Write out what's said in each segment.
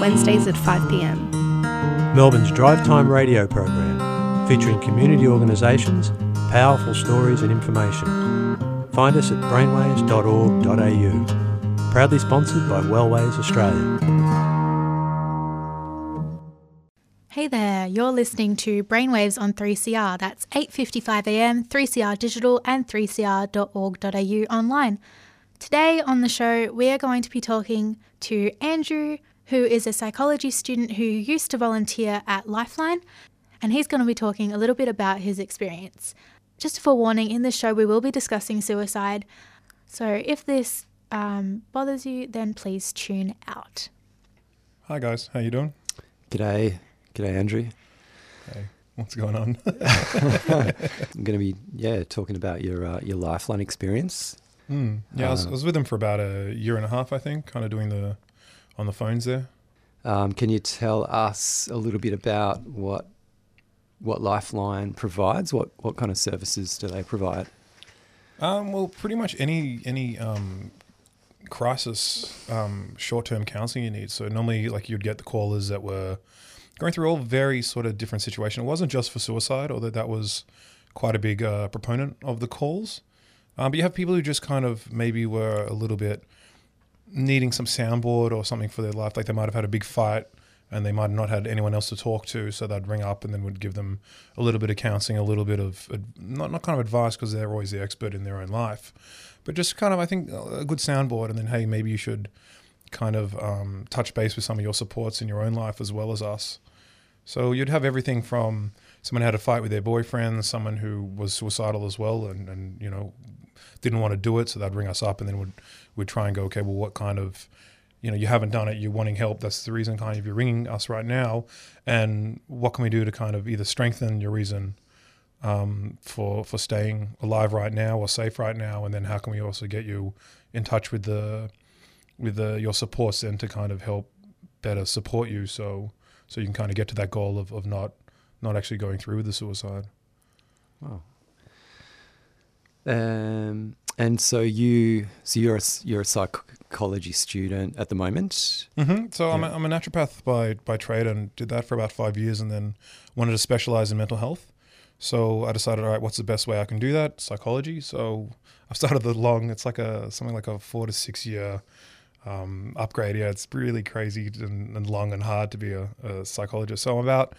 Wednesdays at 5 pm. Melbourne's Drive Time radio program, featuring community organisations, powerful stories and information. Find us at brainwaves.org.au. Proudly sponsored by Wellways Australia. Hey there, you're listening to Brainwaves on 3CR. That's 8:55 a.m. 3CR Digital and 3cr.org.au online. Today on the show, we are going to be talking to Andrew, who is a psychology student who used to volunteer at Lifeline, and he's going to be talking a little bit about his experience. Just a forewarning, in this show we will be discussing suicide, so if this um, bothers you, then please tune out. Hi guys, how you doing? G'day, g'day, Andrew. Hey, what's going on? I'm going to be yeah talking about your uh, your lifeline experience. Mm, yeah, I, was, Uh, I was with him for about a year and a half, I think, kind of doing the on the phones there. Um, can you tell us a little bit about what what Lifeline provides? What what kind of services do they provide? Um, well, pretty much any any um, crisis um, short term counselling you need. So normally, like you'd get the callers that were going through all very sort of different situations. It wasn't just for suicide, although that was quite a big uh, proponent of the calls. Um, but you have people who just kind of maybe were a little bit needing some soundboard or something for their life. Like they might have had a big fight and they might have not had anyone else to talk to, so they'd ring up and then would give them a little bit of counselling, a little bit of not not kind of advice because they're always the expert in their own life, but just kind of I think a good soundboard. And then hey, maybe you should kind of um, touch base with some of your supports in your own life as well as us. So you'd have everything from someone who had a fight with their boyfriend, someone who was suicidal as well, and, and you know didn't want to do it, so they'd ring us up and then would would try and go, okay, well, what kind of you know, you haven't done it, you're wanting help. That's the reason kind of you're ringing us right now. And what can we do to kind of either strengthen your reason um, for for staying alive right now or safe right now? And then how can we also get you in touch with the with the your supports then to kind of help better support you so so you can kind of get to that goal of, of not not actually going through with the suicide. Wow. Um, and so you so you're a, you're a psychology student at the moment. Mm-hmm. So I'm, a, Yeah. I'm a naturopath by by trade and did that for about five years, and then wanted to specialize in mental health. So I decided, all right, what's the best way I can do that? Psychology. So I've started the long. It's like a something like a four to six year um, upgrade. Yeah, it's really crazy and, and long and hard to be a, a psychologist. So I'm about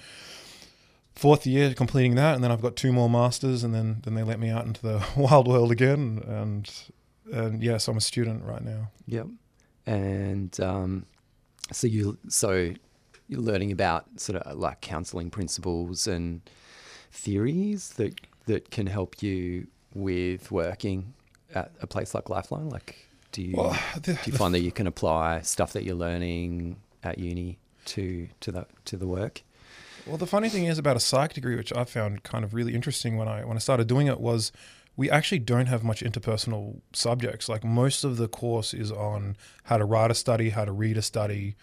fourth year completing that, and then I've got two more masters, and then then they let me out into the wild world again, and and yeah, so I'm a student right now. Yep. And um, so you so you're learning about sort of like counselling principles and theories that that can help you with working at a place like Lifeline. Like, do you Well, the- do you the find that you can apply stuff that you're learning at uni to to that to the work? Well, the funny thing is about a psych degree, which I found kind of really interesting when I when I started doing it, was we actually don't have much interpersonal subjects. Like most of the course is on how to write a study, how to read a study,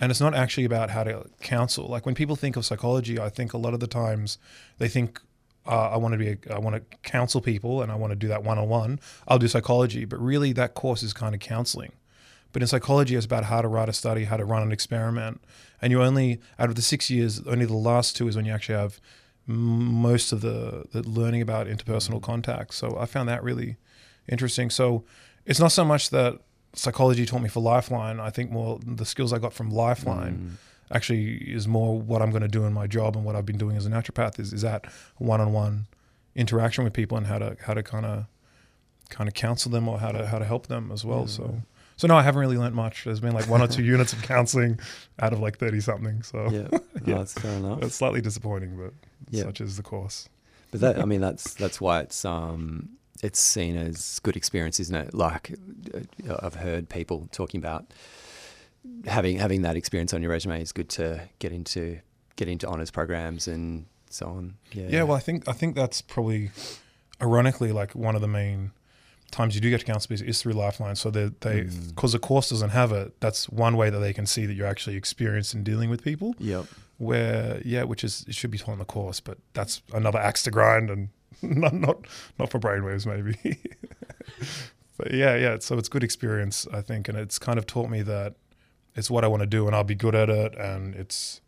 and it's not actually about how to counsel. Like when people think of psychology, I think a lot of the times they think. Uh, I want to be. A, I want to counsel people, and I want to do that one on one. I'll do psychology, but really, that course is kind of counseling. But in psychology, it's about how to write a study, how to run an experiment. And you only, out of the six years, only the last two is when you actually have most of the, the learning about interpersonal mm-hmm. contact. So I found that really interesting. So it's not so much that psychology taught me for Lifeline. I think more the skills I got from Lifeline mm-hmm. actually is more what I'm going to do in my job and what I've been doing as a naturopath is, is that one-on-one interaction with people and how to, how to kind of, kind of counsel them or how to, how to help them as well. So, so no, I haven't really learnt much. There's been like one or two units of counseling out of like 30 something. So Yeah, Yeah. No, that's fair enough. it's slightly disappointing, but Yeah. such is the course. But that, I mean, that's that's why it's um it's seen as good experience, isn't it? Like uh, I've heard people talking about having having that experience on your resume is good to get into get into honors programs and so on. Yeah. Yeah, well, I think I think that's probably, ironically, like one of the main times you do get to counsel people is through Lifeline. So they hmm. they because the course doesn't have it, that's one way that they can see that you're actually experienced in dealing with people. Yep. Where yeah, which is it should be taught in the course, but that's another axe to grind and not not not for brainwaves maybe. but yeah, yeah. So it's good experience, I think, and it's kind of taught me that it's what I want to do, and I'll be good at it, and it's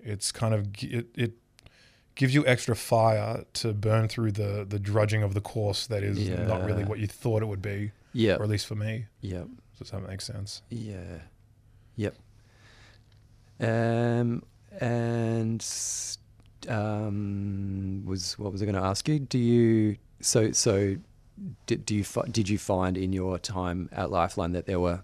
it's kind of it, it gives you extra fire to burn through the the drudging of the course that is not really what you thought it would be, Yeah. or at least for me. Yep. Does that make sense? Yeah. Yep. Um, and um, was what was I going to ask you? Do you so so did do you fi- did you find in your time at Lifeline that there were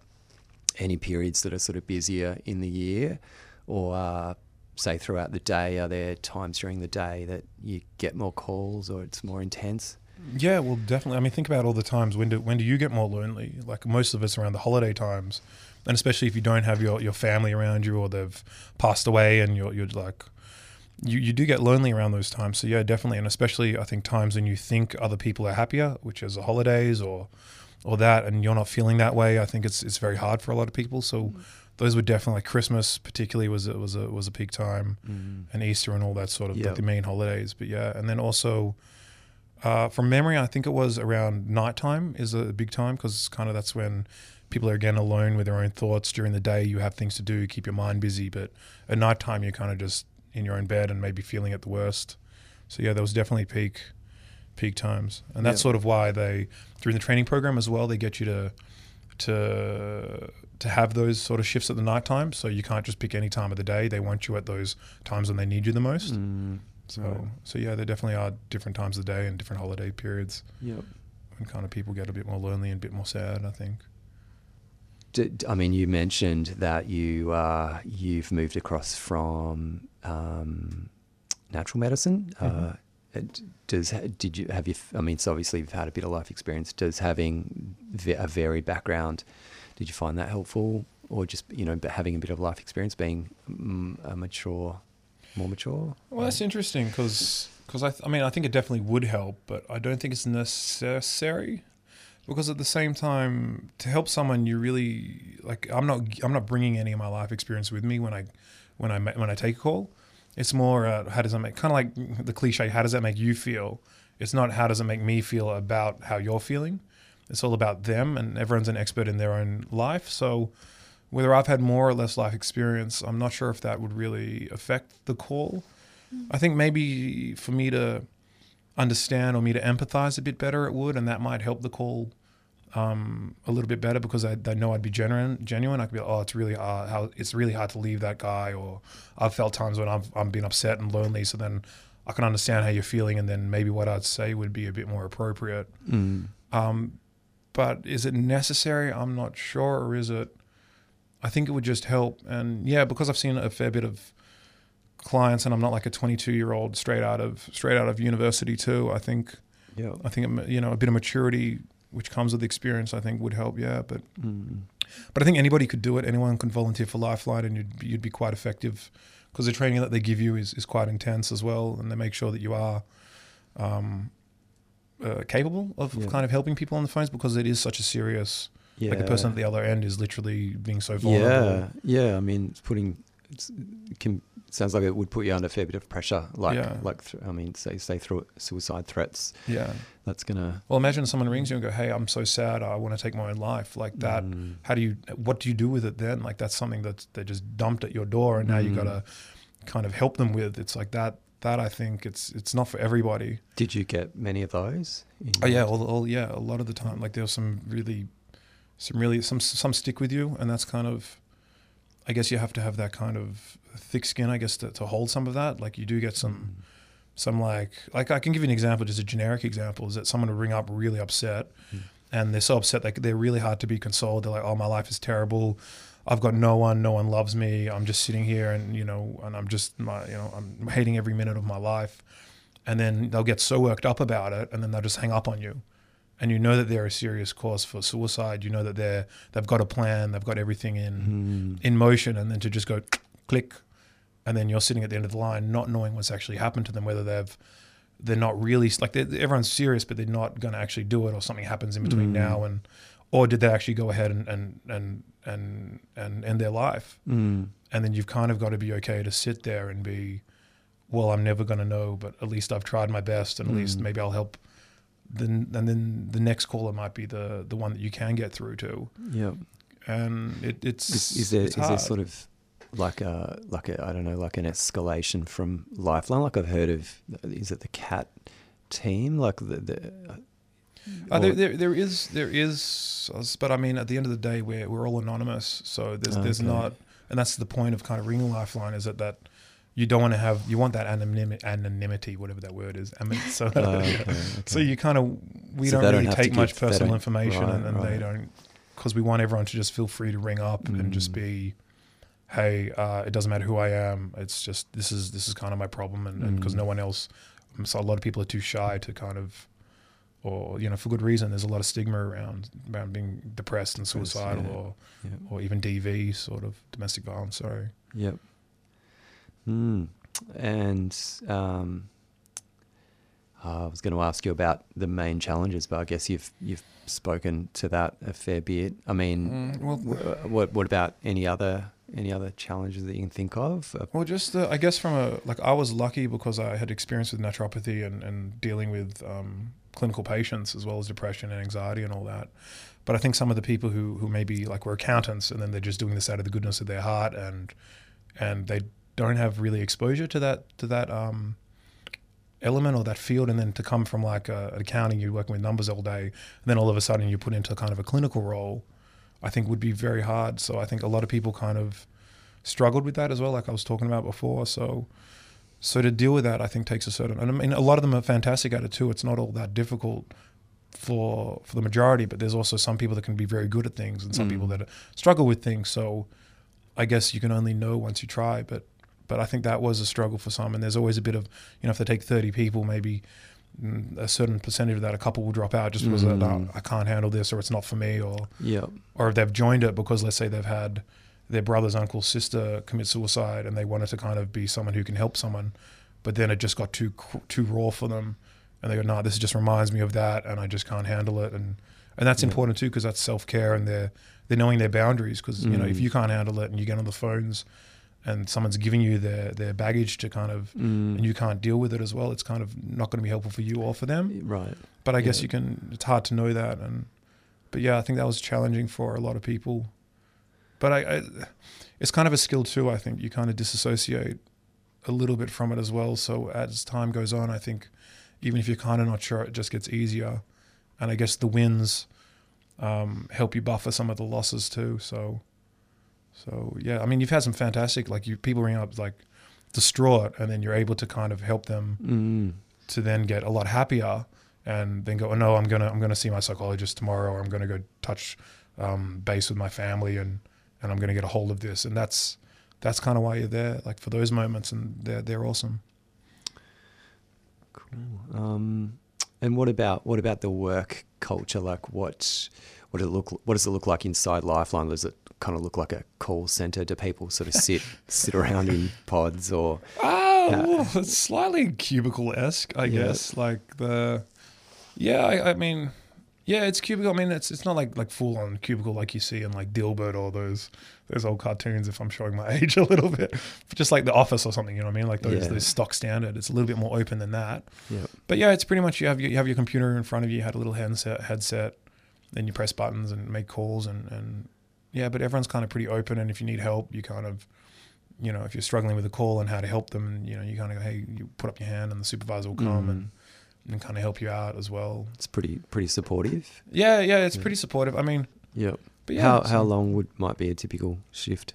any periods that are sort of busier in the year, or uh, say throughout the day? Are there times during the day that you get more calls or it's more intense? Yeah, well, definitely. I mean, think about all the times when do when do you get more lonely? Like most of us around the holiday times, and especially if you don't have your, your family around you or they've passed away, and you're you're like, you you do get lonely around those times. So yeah, definitely, and especially I think times when you think other people are happier, which is the holidays or or that, and you're not feeling that way. I think it's it's very hard for a lot of people. So. Mm. Those were definitely like Christmas, particularly was a, was a was a peak time, and Easter and all that sort of Yep. like the main holidays. But yeah, and then also uh, from memory, I think it was around nighttime is a big time because kind of that's when people are again alone with their own thoughts. During the day, you have things to do, keep your mind busy, but at nighttime, you're kind of just in your own bed and maybe feeling at the worst. So yeah, there was definitely peak peak times, and that's Yeah. sort of why they during the training program as well they get you to to to have those sort of shifts at the night time. So you can't just pick any time of the day. They want you at those times when they need you the most. Mm, So right. so yeah, there definitely are different times of the day and different holiday periods Yep. when kind of people get a bit more lonely and a bit more sad. I think. Did, I mean, you mentioned that you uh, you've moved across from um, natural medicine. Uh, does did you have you? I mean, so obviously you've had a bit of life experience. Does having a varied background, did you find that helpful, or just you know, having a bit of life experience, being mm, a mature, more mature? Well, that's interesting because because I, th- I mean I think it definitely would help, but I don't think it's necessary because at the same time to help someone you really like I'm not I'm not bringing any of my life experience with me when I when I when I take a call. It's more uh, how does it make kind of like the cliche how does that make you feel? It's not how does it make me feel about how you're feeling. It's all about them, and everyone's an expert in their own life. So whether I've had more or less life experience, I'm not sure if that would really affect the call. I think maybe for me to understand or me to empathize a bit better, it would, and that might help the call um, a little bit better because I, they know I'd be genuine. Genuine, I could be, like, oh, it's really hard. How it's really hard to leave that guy, or I've felt times when I've I'm been upset and lonely. So then I can understand how you're feeling, and then maybe what I'd say would be a bit more appropriate. Mm. Um, but is it necessary? I'm not sure. Or is it? I think it would just help. And yeah, because I've seen a fair bit of clients, and I'm not like a 22 year old straight out of straight out of university too. I think Yeah. I think you know a bit of maturity which comes with experience. I think would help. Yeah, but Mm. but I think anybody could do it. Anyone can volunteer for Lifeline, and you'd be, you'd be quite effective because the training that they give you is, is quite intense as well, and they make sure that you are um, uh, capable of Yeah. kind of helping people on the phones because it is such a serious. Yeah. Like the person at the other end is literally being so vulnerable. Yeah, yeah. I mean, it's putting can sounds like it would put you under a fair bit of pressure. Like, Yeah. like th- I mean, say say through suicide threats. Yeah. That's gonna. Well, imagine someone rings you and go, "Hey, I'm so sad. I want to take my own life." Like that. Mm. How do you? What do you do with it then? Like that's something that they just dumped at your door, and now you Mm. got to kind of help them with. It's like that. That I think it's it's not for everybody. Did you get many of those? Oh yeah, all, all yeah, a lot of the time. Like there was some really, some really some some stick with you, and that's kind of, I guess you have to have that kind of thick skin, I guess, to, to hold some of that. Like you do get some, mm. some like like I can give you an example, just a generic example, is that someone will ring up really upset, mm. and they're so upset like they're really hard to be consoled. They're like, oh, my life is terrible. I've got no one, no one loves me. I'm just sitting here, and you know, and I'm just my, you know, I'm hating every minute of my life. And then they'll get so worked up about it and then they'll just hang up on you. And you know that they're a serious cause for suicide. You know that they're they've got a plan, they've got everything in hmm. in motion, and then to just go click, and then you're sitting at the end of the line, not knowing what's actually happened to them, whether they've they're not really like they're, everyone's serious, but they're not going to actually do it, or something happens in between hmm. now and, or did they actually go ahead and and and and, and end their life? Mm. And then you've kind of got to be okay to sit there and be, well, I'm never going to know, but at least I've tried my best, and at least maybe I'll help. Then and then the next caller might be the the one that you can get through to, Yeah, and it, it's Is, is there it's is there sort of like a like a I don't know like an escalation from Lifeline? Like I've heard of is it the CAT team? Like the, the Uh, there, there, there is, there is, but I mean, at the end of the day, we're we're all anonymous, so there's there's not, and that's the point of kind of ringing Lifeline is that that you don't want to have, you want that anonymity, anonymity, whatever that word is. I mean, so Oh, okay, so you kind of we So don't they don't really take much give- personal information, right, and, and they don't because we want everyone to just feel free to ring up and just Mm. be. Hey, uh, it doesn't matter who I am. It's just this is this is kind of my problem, and because Mm. no one else, so a lot of people are too shy to kind of or you know for good reason there's a lot of stigma around around being depressed and suicidal yeah. or or even DV sort of domestic violence sorry Yep. Mm. And um, I was going to ask you about the main challenges, but I guess you've you've spoken to that a fair bit. I mean, Mm, well- wh- what what about any other any other challenges that you can think of? Uh, well just the, I guess from a like I was lucky because I had experience with naturopathy and, and dealing with um, clinical patients as well as depression and anxiety and all that. But I think some of the people who who maybe like were accountants and then they're just doing this out of the goodness of their heart and and they don't have really exposure to that to that um, element or that field and then to come from like uh, accounting you're working with numbers all day and then all of a sudden you're put into kind of a clinical role i think would be very hard. So i think a lot of people kind of struggled with that as well like i was talking about before. So so to deal with that i think takes a certain and i mean a lot of them are fantastic at it too it's not all that difficult for for the majority but there's also some people that can be very good at things and some Mm. people that struggle with things so i guess you can only know once you try but but I think that was a struggle for some. And there's always a bit of, you know, if they take 30 people, maybe mm, a certain percentage of that, a couple will drop out just because Mm. I can't handle this or it's not for me, or Yep. or if they've joined it because let's say they've had their brother's uncle, sister commit suicide, and they wanted to kind of be someone who can help someone, but then it just got too too raw for them, and they go, no, this just reminds me of that, and I just can't handle it, and and that's Yeah. important too because that's self care and they're they're knowing their boundaries because you know if Mm. you can't handle it and you get on the phones and someone's giving you their their baggage to kind of Mm. and you can't deal with it as well it's kind of not going to be helpful for you or for them Right. but i guess you can it's hard to know that and but yeah i think that was challenging for a lot of people but I, I it's kind of a skill too i think. You kind of disassociate a little bit from it as well. So as time goes on i think even if you're kind of not sure it just gets easier. And i guess the wins um, help you buffer some of the losses too. So so yeah i mean you've had some fantastic like you people ring up like distraught and then you're able to kind of help them Mm. to then get a lot happier and then go, oh, no, I'm gonna I'm gonna see my psychologist tomorrow, or I'm gonna go touch um, base with my family, and and I'm gonna get a hold of this, and that's that's kind of why you're there, like for those moments, and they're they're awesome. Cool. Um, and what about what about the work culture? Like, what what does it look what does it look like inside Lifeline? Does it kind of look like a call center? Do people sort of sit sit around in pods or? Yeah. well, it's slightly cubicle esque, I Yeah. guess. Like the, yeah, I, I mean, yeah, it's cubicle. I mean, it's it's not like like full on cubicle like you see in like Dilbert or those those old cartoons. If I'm showing my age a little bit, just like The Office or something, you know what I mean? Like those Yeah. those stock standard. It's a little bit more open than that. Yeah. But yeah, it's pretty much you have your, you have your computer in front of you, you had a little headset headset, then you press buttons and make calls and and yeah, but everyone's kind of pretty open. And if you need help, you kind of you know, if you're struggling with a call and how to help them, you know, you kind of go, hey, you put up your hand and the supervisor will come Mm. and, and kind of help you out as well. It's pretty pretty supportive. Yeah, yeah, it's Yeah. pretty supportive. I mean, Yep. but yeah, how so- how long would might be a typical shift?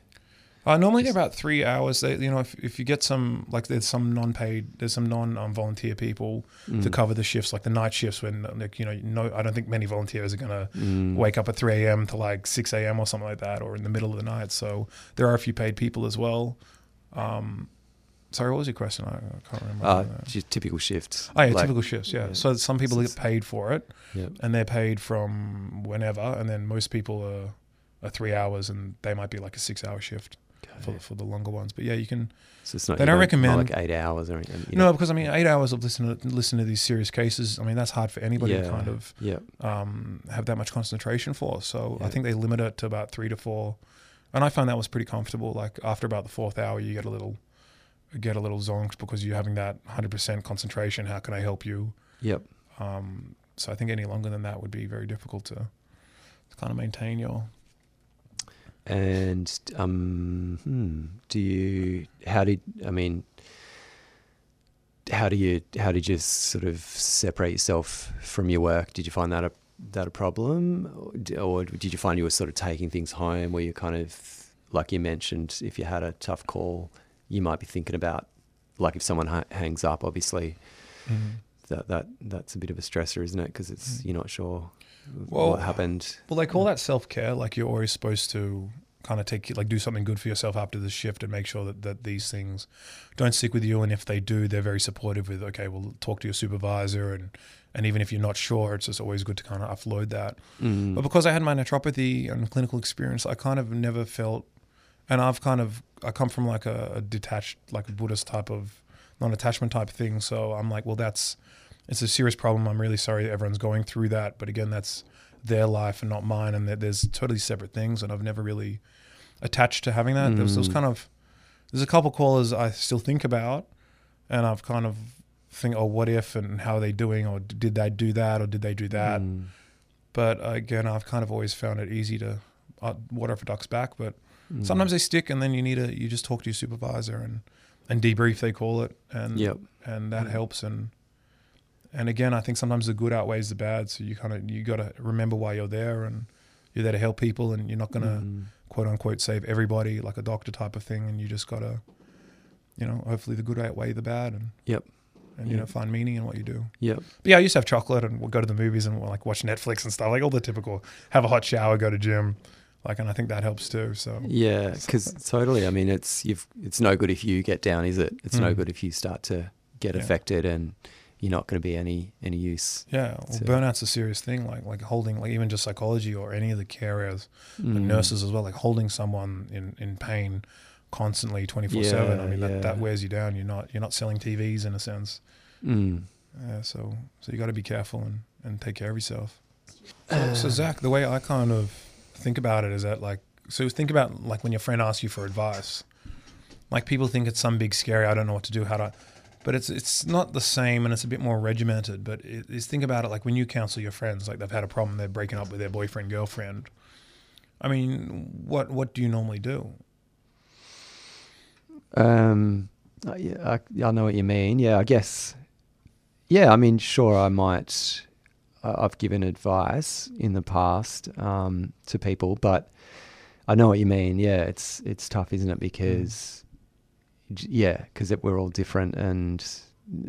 Uh, normally they're about three hours. They, you know, if, if you get some like there's some non-paid, there's some non-volunteer people to Mm. cover the shifts, like the night shifts when like you know, no, I don't think many volunteers are gonna Mm. wake up at 3 a.m. to like 6 a.m. or something like that, or in the middle of the night. So there are a few paid people as well. Um, Sorry, what was your question? I, I can't remember. Uh, just typical shifts. oh, yeah, like- typical shifts. Yeah. yeah. So some people get paid for it, Yeah. and they're paid from whenever, and then most people are, are three hours, and they might be like a six-hour shift for, for the longer ones. But yeah, you can. So it's not. They don't not recommend- like eight hours or anything. you No, know? because I mean, eight hours of listening to, listen to these serious cases. I mean, that's hard for anybody to kind of Yeah. um, have that much concentration for. So I think they limit it to about three to four, and I found that was pretty comfortable. Like after about the fourth hour, you get a little get a little zonked because you're having that 100% concentration. How can I help you? Yep. Um, so I think any longer than that would be very difficult to, to kind of maintain your. And um, hmm, do you? How did I mean? How do you? How did you sort of separate yourself from your work? Did you find that a that a problem, or or did you find you were sort of taking things home, where you kind of, like you mentioned, if you had a tough call, you might be thinking about, like if someone ha- hangs up, obviously that that that's a bit of a stressor, isn't it? Because it's you're not sure Well, what happened. Well, they call that self care. Like you're always supposed to kind of take like do something good for yourself after the shift and make sure that, that these things don't stick with you. And if they do, they're very supportive with okay, well, talk to your supervisor and and even if you're not sure, it's just always good to kind of offload that. Mm. But because I had my naturopathy and clinical experience, I kind of never felt, and I've kind of I come from like a, a detached, like a Buddhist type of non-attachment type thing. So I'm like, well, that's it's a serious problem. I'm really sorry everyone's going through that, but again, that's their life and not mine, and there's totally separate things. And I've never really attached to having that. There was, there was Mm. kind of there's a couple callers I still think about, and I've kind of think, oh, what if, and how are they doing, or did they do that, or did they do that? Mm. But again, I've kind of always found it easy to uh, water off a duck's back. But Mm. sometimes they stick, and then you need to you just talk to your supervisor and and debrief they call it, and Yep. and that Mm. helps. And and again, I think sometimes the good outweighs the bad. So you kind of you got to remember why you're there, and you're there to help people, and you're not gonna Mm. quote unquote save everybody like a doctor type of thing. And you just gotta, you know, hopefully the good outweigh the bad, and Yep. and you know find meaning in what you do. Yep. But yeah, I used to have chocolate and we'll go to the movies and we'll like watch Netflix and stuff, like all the typical have a hot shower, go to gym. Like, and I think that helps too. So Yeah, because totally. I mean, it's you've. It's no good if you get down, is it? It's no Mm. good if you start to get Yeah. affected, and you're not going to be any any use. yeah, well, So- burnout's a serious thing. Like, like holding, like even just psychology or any of the carers Mm. and nurses as well, like holding someone in, in pain constantly, twenty four seven. I mean, that, yeah. that wears you down. You're not, you're not selling TVs in a sense. Mm. Yeah, so, so you got to be careful and, and take care of yourself. So, Uh. so Zach, the way I kind of think about it is that like, so think about like when your friend asks you for advice, like people think it's some big scary, I don't know what to do, how to, but it's it's not the same and it's a bit more regimented. But it, is think about it like when you counsel your friends, like they've had a problem, they're breaking up with their boyfriend, girlfriend. I mean, what what do you normally do? Um, yeah, I, I know what you mean. Yeah, I guess. Yeah, I mean, sure, I might. I've given advice in the past um, to people, but I know what you mean. Yeah, it's it's tough, isn't it? Because, j- yeah, because we're all different, and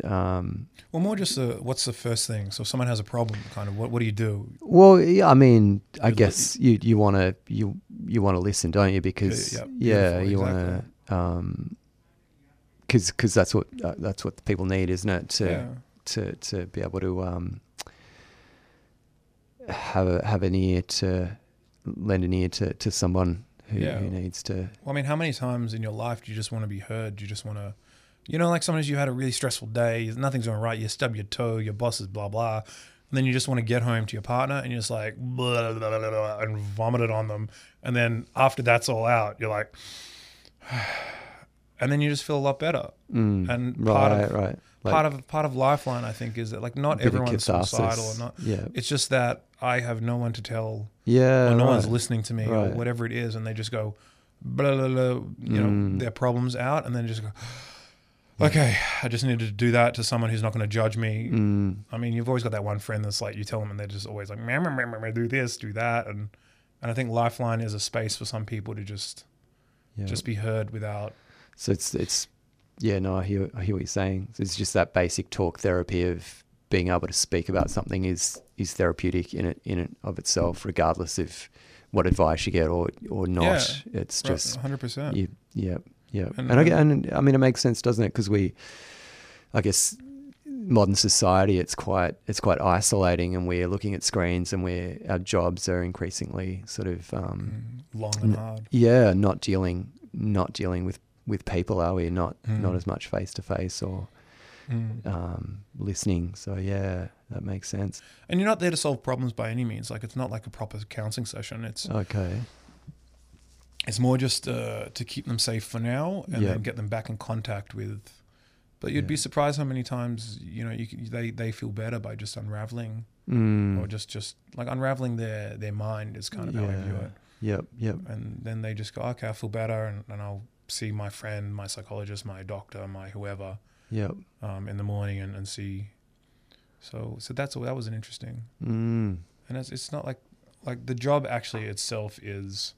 um, Well, more just the, what's the first thing? So if someone has a problem, kind of what what do you do? well, yeah, I mean, I You'd li- guess you you want to you you want to listen, don't you? Because yeah, yeah, beautiful, you want to. Um, because cause that's what uh, that's what people need, isn't it? To Yeah. to to be able to um, have a, have an ear to lend an ear to, to someone who, Yeah. who needs to. Well, I mean, how many times in your life do you just want to be heard? Do you just want to, you know, like sometimes you had a really stressful day, nothing's going right, you stub your toe, your boss is blah, blah. And then you just want to get home to your partner and you're just like, blah, blah, blah, blah, and vomit it on them. And then after that's all out, you're like, and then you just feel a lot better. Mm, And right, of- right. Like part of part of Lifeline, I think, is that like not everyone's suicidal or not. Yeah, It's just that I have no one to tell yeah. or no right. one's listening to me or whatever it is, and they just go, blah, blah, blah, you know, Mm. their problems out, and then just go, okay, I just needed to do that to someone who's not going to judge me. Mm, I mean, you've always got that one friend that's like, you tell them, and they're just always like, meh, meh, meh, do this, do that, and and I think Lifeline is a space for some people to just yeah. just be heard without. So it's it's yeah, no, I hear I hear what you're saying. It's just that basic talk therapy of being able to speak about something is is therapeutic in it in it of itself, regardless of what advice you get or or not. Yeah, it's just hundred percent. yeah yeah. And- And, I, and I mean, it makes sense, doesn't it? Because we, I guess, modern society, it's quite it's quite isolating, and we're looking at screens, and we're our jobs are increasingly sort of um, Mm, long and hard. yeah, not dealing not dealing with with people, are we? Not Mm. not as much face to face or Mm. um, listening. So yeah, that makes sense. And you're not there to solve problems by any means. Like it's not like a proper counseling session. It's Okay. it's more just uh, to keep them safe for now and Yeah. then get them back in contact with. But you'd be surprised how many times you know you they they feel better by just unraveling Mm. or just just like unraveling their their mind is kind of how I view it. Yep. Yep. And then they just go, okay, I feel better, and, and I'll see my friend, my psychologist, my doctor, my whoever Yep. um, in the morning and, and see. So so that's that was an interesting. Mm. and it's, it's not like like the job actually itself is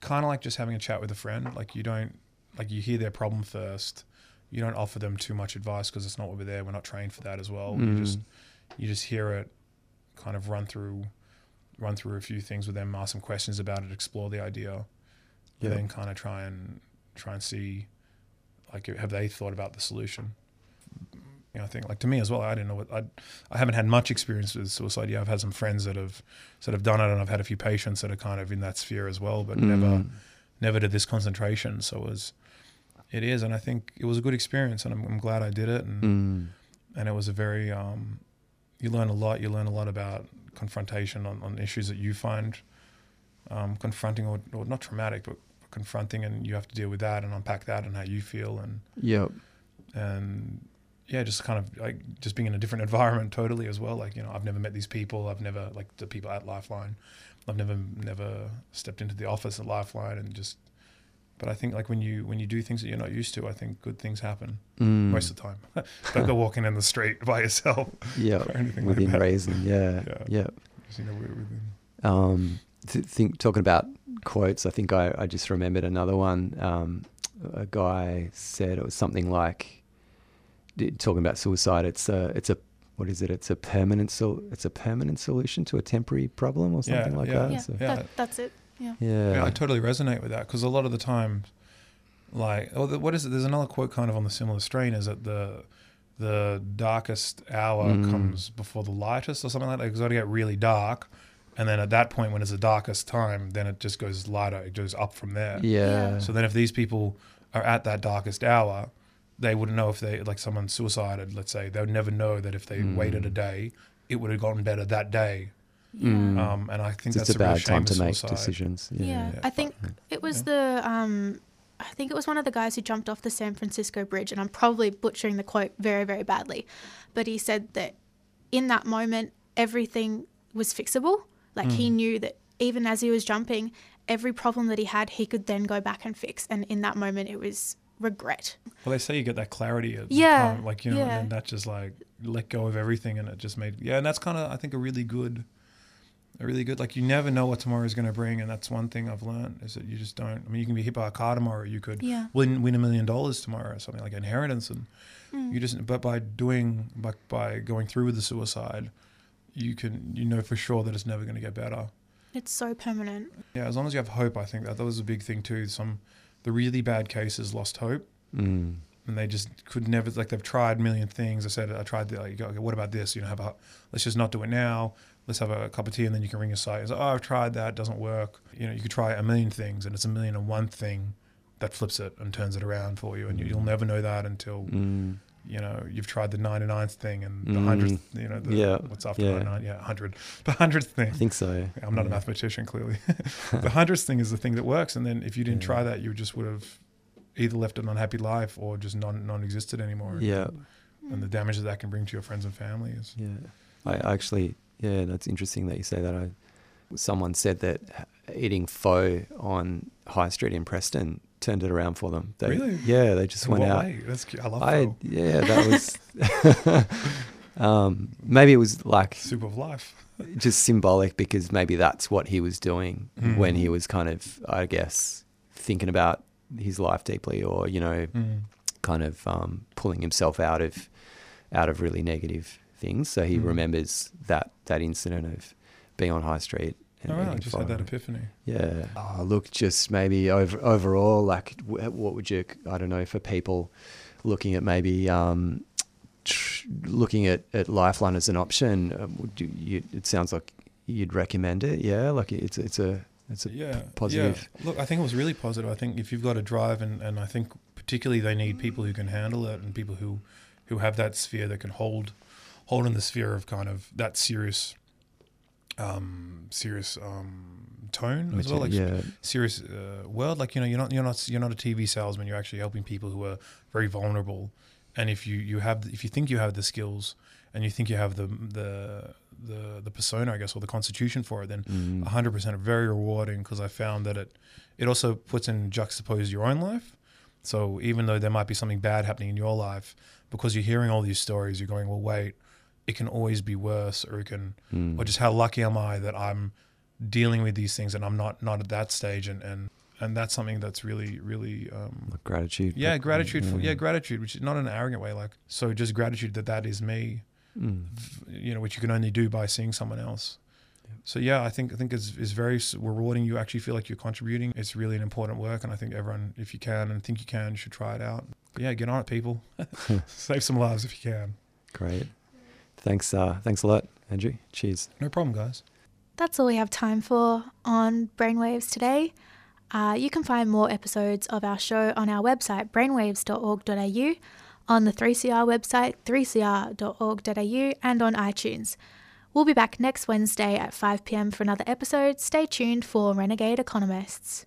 kind of like just having a chat with a friend like you don't like you hear their problem first you don't offer them too much advice because it's not what we're there we're not trained for that as well you just Mm. you just hear it kind of run through run through a few things with them ask some questions about it explore the idea Yep. then kind of try and try and see like have they thought about the solution you know, I think like to me as well, I didn't know what I I haven't had much experience with suicide. Yeah, I've had some friends that have that have done it, and I've had a few patients that are kind of in that sphere as well, but never Mm. never to this concentration. So it was it is, and I think it was a good experience, and I'm, I'm glad I did it, and Mm. and it was a very um, you learn a lot. You learn a lot about confrontation on, on issues that you find um, confronting or, or not traumatic, but confronting, and you have to deal with that and unpack that and how you feel and Yep. and yeah, just kind of like just being in a different environment totally as well. Like you know, I've never met these people. I've never like the people at Lifeline. I've never never stepped into the office at Lifeline and just. But I think like when you when you do things that you're not used to, I think good things happen Mm. most of the time. Don't go walking in the street by yourself anything Within like reason. Yeah. Yeah. Yep. Just, you know, within- Um, th- think talking about quotes, I think I, I just remembered another one. Um, a guy said it was something like talking about suicide. It's a it's a what is it? It's a permanent sol- It's a permanent solution to a temporary problem or Yeah, something like yeah. that. Yeah, So- Yeah. That, that's it. Yeah. yeah. Yeah, I totally resonate with that because a lot of the time, like, oh, the, what is it? There's another quote kind of on the similar strain. Is that the the darkest hour Mm. comes before the lightest, or something like that? It's got to get really dark, and then at that point, when it's the darkest time, then it just goes lighter. It goes up from there. yeah. So then, if these people are at that darkest hour, they wouldn't know if they like someone suicided. Let's say they would never know that if they Mm. waited a day, it would have gotten better that day. Mm. Um, and I think So that's it's a a, real bad shame time to with make suicide. decisions. Yeah. Yeah. Yeah. I think it was the um I think it was one of the guys who jumped off the San Francisco bridge and I'm probably butchering the quote very very badly. But he said that in that moment everything was fixable. Like he mm. knew that even as he was jumping, every problem that he had he could then go back and fix and in that moment it was regret. Well, they say you get that clarity at Yeah, time, like you know, yeah. and that just like let go of everything, and it just made yeah, and that's kind of I think a really good, a really good like you never know what tomorrow is going to bring, and that's one thing I've learned is that you just don't. I mean, you can be hit by a car tomorrow, you could Yeah. win win a million dollars tomorrow, or something like inheritance, and mm. you just but by doing by by going through with the suicide, you can you know for sure that it's never going to get better. It's so permanent. Yeah, as long as you have hope, I think that that was a big thing too. Some the really bad cases lost hope Mm. and they just could never like they've tried a million things. I said I tried the like, okay, what about this? You know, how about let's just not do it now. Let's have a cup of tea and then you can ring your site. It's like, oh, I've tried that, doesn't work. You know, you could try a million things and it's a million and one thing that flips it and turns it around for you, and you, you'll never know that until Mm. You know you've tried the 99th thing and the Mm. hundredth. You know, the, Yeah, what's after yeah. 99? Yeah, hundred. The hundredth thing. I think so. I'm not a mathematician, clearly. the hundredth thing is the thing that works, and then if you didn't Yeah. try that, you just would have either left an unhappy life or just non non-existed anymore. Yeah. and the damage that that can bring to your friends and family is. Yeah, I I actually, yeah, that's interesting that you say that. I, someone said that eating pho on High Street in Preston turned it around for them. They, Really? Yeah, they just In went out. way? That's cute. I love I yeah, that was. um, maybe it was like soup of life. just symbolic because maybe that's what he was doing Mm. when he was kind of, I guess, thinking about his life deeply, or you know, Mm. kind of um, pulling himself out of out of really negative things. So he Mm. remembers that that incident of being on High Street right, I just had that epiphany. Yeah. Oh, look, just maybe over overall, like, what would you? I don't know for people looking at maybe um, tr- looking at, at Lifeline as an option. Um, would you, you? It sounds like you'd recommend it. Yeah, like it's it's a it's a yeah, positive. Yeah. Look, I think it was really positive. I think if you've got a drive, and, and I think particularly they need people who can handle it and people who who have that sphere that can hold hold in the sphere of kind of that serious um serious um tone as well like yeah, serious uh, world. Like you know you're not you're not you're not a TV salesman. You're actually helping people who are very vulnerable. And if you you have if you think you have the skills and you think you have the the the the persona I guess or the constitution for it then Mm. 100% very rewarding because I found that it it also puts in juxtapose your own life. So even though there might be something bad happening in your life because you're hearing all these stories you're going well wait it can always be worse or it can Mm. or just how lucky am I that I'm dealing with these things and I'm not not at that stage and and and that's something that's really really um Like gratitude. yeah like, gratitude for yeah yeah. gratitude which is not in an arrogant way like so just gratitude that that is me Mm. you know which you can only do by seeing someone else so yeah i think i think it's, it's very rewarding you actually feel like you're contributing it's really an important work and i think everyone if you can and think you can you should try it out but yeah get on it people save some lives if you can Great. Thanks. Uh, thanks a lot, Andrew. Cheers. no problem guys That's all we have time for on Brainwaves today. Uh, you can find more episodes of our show on our website, brainwaves.org.au, on the 3CR website, 3cr.org.au, and on iTunes. We'll be back next Wednesday at 5 pm for another episode. Stay tuned for Renegade Economists.